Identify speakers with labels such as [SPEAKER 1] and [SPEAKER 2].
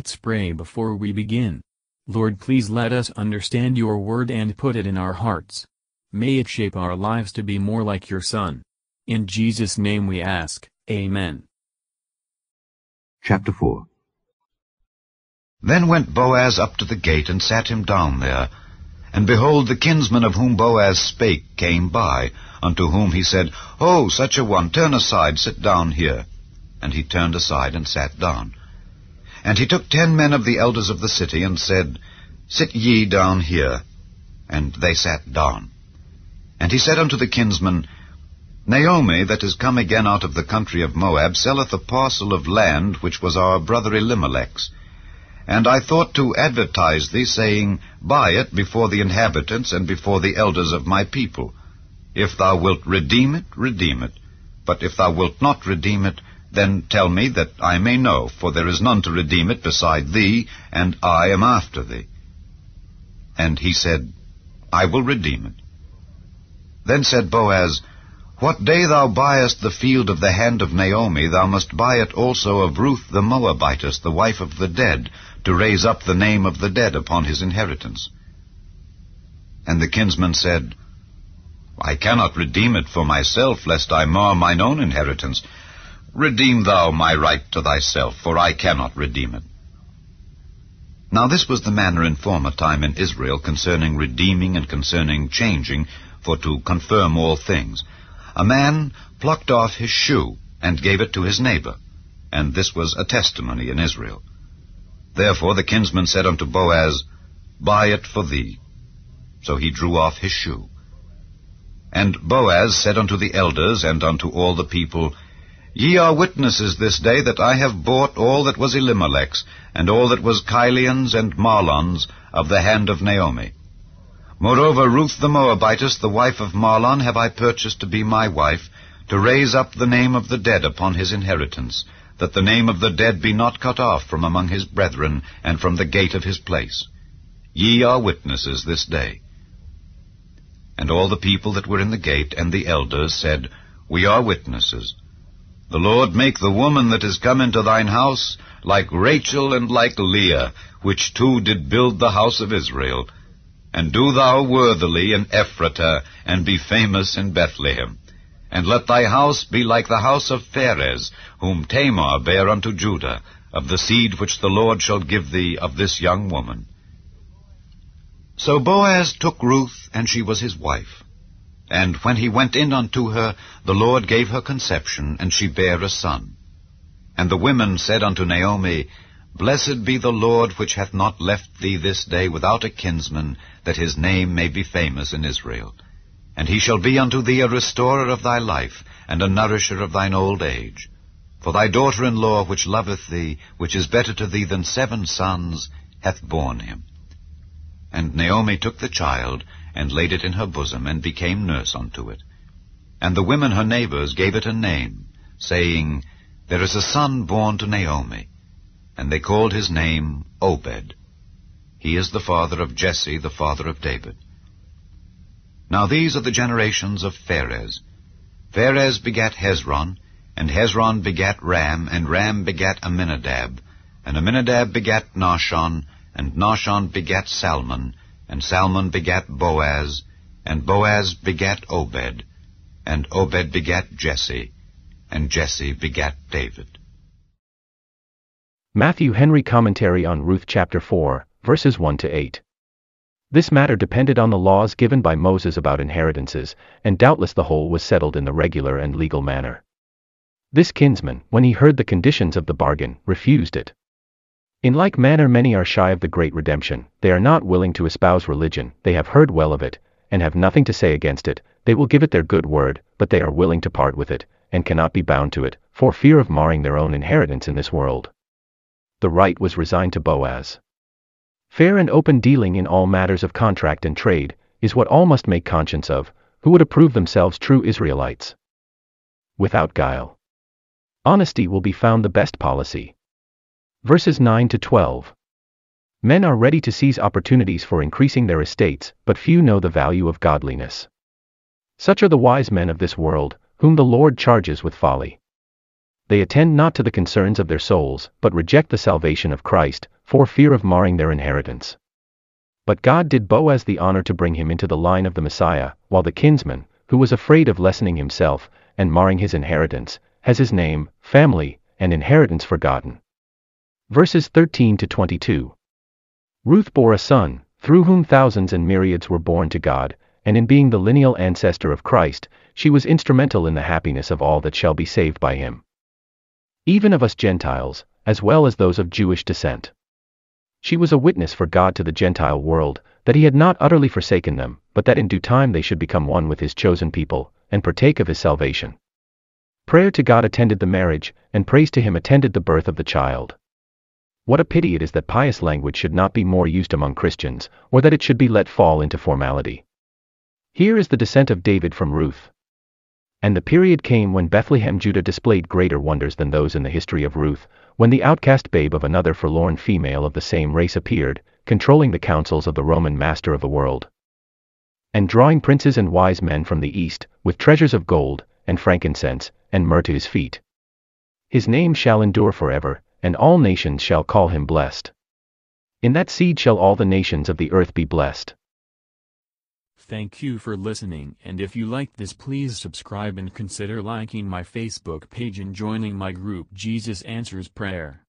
[SPEAKER 1] Let's pray before we begin. Lord please let us understand your word and put it in our hearts. May it shape our lives to be more like your Son. In Jesus' name we ask, Amen.
[SPEAKER 2] Chapter 4
[SPEAKER 3] Then went Boaz up to the gate and sat him down there. And behold, the kinsman of whom Boaz spake came by, unto whom he said, Ho, such a one, turn aside, sit down here. And he turned aside and sat down. And he took ten men of the elders of the city, and said, Sit ye down here. And they sat down. And he said unto the kinsman, Naomi, that is come again out of the country of Moab, selleth a parcel of land which was our brother Elimelech's. And I thought to advertise thee, saying, Buy it before the inhabitants and before the elders of my people. If thou wilt redeem it, redeem it. But if thou wilt not redeem it, then tell me that I may know, for there is none to redeem it beside thee, and I am after thee. And he said, I will redeem it. Then said Boaz, What day thou buyest the field of the hand of Naomi, thou must buy it also of Ruth the Moabitess, the wife of the dead, to raise up the name of the dead upon his inheritance. And the kinsman said, I cannot redeem it for myself, lest I mar mine own inheritance. Redeem thou my right to thyself, for I cannot redeem it. Now this was the manner in former time in Israel concerning redeeming and concerning changing, for to confirm all things. A man plucked off his shoe, and gave it to his neighbor, and this was a testimony in Israel. Therefore the kinsman said unto Boaz, Buy it for thee. So he drew off his shoe. And Boaz said unto the elders and unto all the people, Ye are witnesses this day that I have bought all that was Elimelech's, and all that was Chilion's and Mahlon's, of the hand of Naomi. Moreover, Ruth the Moabitess, the wife of Mahlon, have I purchased to be my wife, to raise up the name of the dead upon his inheritance, that the name of the dead be not cut off from among his brethren, and from the gate of his place. Ye are witnesses this day. And all the people that were in the gate and the elders said, We are witnesses. The Lord make the woman that is come into thine house like Rachel and like Leah, which two did build the house of Israel. And do thou worthily in Ephratah, and be famous in Bethlehem. And let thy house be like the house of Pharez, whom Tamar bare unto Judah, of the seed which the Lord shall give thee of this young woman. So Boaz took Ruth, and she was his wife. And when he went in unto her, the Lord gave her conception, and she bare a son. And the women said unto Naomi, Blessed be the Lord which hath not left thee this day without a kinsman, that his name may be famous in Israel. And he shall be unto thee a restorer of thy life, and a nourisher of thine old age. For thy daughter-in-law which loveth thee, which is better to thee than seven sons, hath borne him. And Naomi took the child, and laid it in her bosom, and became nurse unto it. And the women her neighbors gave it a name, saying, There is a son born to Naomi. And they called his name Obed. He is the father of Jesse, the father of David. Now these are the generations of Pharez. Pharez begat Hezron, and Hezron begat Ram, and Ram begat Amminadab, and Amminadab begat Nahshon, and Nahshon begat Salmon, and Salmon begat Boaz, and Boaz begat Obed, and Obed begat Jesse, and Jesse begat David.
[SPEAKER 4] Matthew Henry Commentary on Ruth chapter 4, verses 1 to 8. This matter depended on the laws given by Moses about inheritances, and doubtless the whole was settled in the regular and legal manner. This kinsman, when he heard the conditions of the bargain, refused it. In like manner many are shy of the great redemption, they are not willing to espouse religion, they have heard well of it, and have nothing to say against it, they will give it their good word, but they are willing to part with it, and cannot be bound to it, for fear of marring their own inheritance in this world. The right was resigned to Boaz. Fair and open dealing in all matters of contract and trade, is what all must make conscience of, who would approve themselves true Israelites. Without guile. Honesty will be found the best policy. Verses 9 to 12. Men are ready to seize opportunities for increasing their estates, but few know the value of godliness. Such are the wise men of this world, whom the Lord charges with folly. they attend not to the concerns of their souls, but reject the salvation of Christ, for fear of marring their inheritance. But God did Boaz the honor to bring him into the line of the Messiah, while the kinsman, who was afraid of lessening himself, and marring his inheritance, has his name, family, and inheritance forgotten. Verses 13 to 22. Ruth bore a son, through whom thousands and myriads were born to God, and in being the lineal ancestor of Christ, she was instrumental in the happiness of all that shall be saved by him. Even of us Gentiles, as well as those of Jewish descent. She was a witness for God to the Gentile world, that he had not utterly forsaken them, but that in due time they should become one with his chosen people, and partake of his salvation. Prayer to God attended the marriage, and praise to him attended the birth of the child. What a pity it is that pious language should not be more used among Christians, or that it should be let fall into formality. Here is the descent of David from Ruth. And the period came when Bethlehem Judah displayed greater wonders than those in the history of Ruth, when the outcast babe of another forlorn female of the same race appeared, controlling the counsels of the Roman master of the world. And drawing princes and wise men from the east, with treasures of gold, and frankincense, and myrrh to his feet. His name shall endure forever, and all nations shall call him blessed. In that seed shall all the nations of the earth be blessed.
[SPEAKER 1] Thank you for listening and if you liked this please subscribe and consider liking my Facebook page and joining my group Jesus Answers Prayer.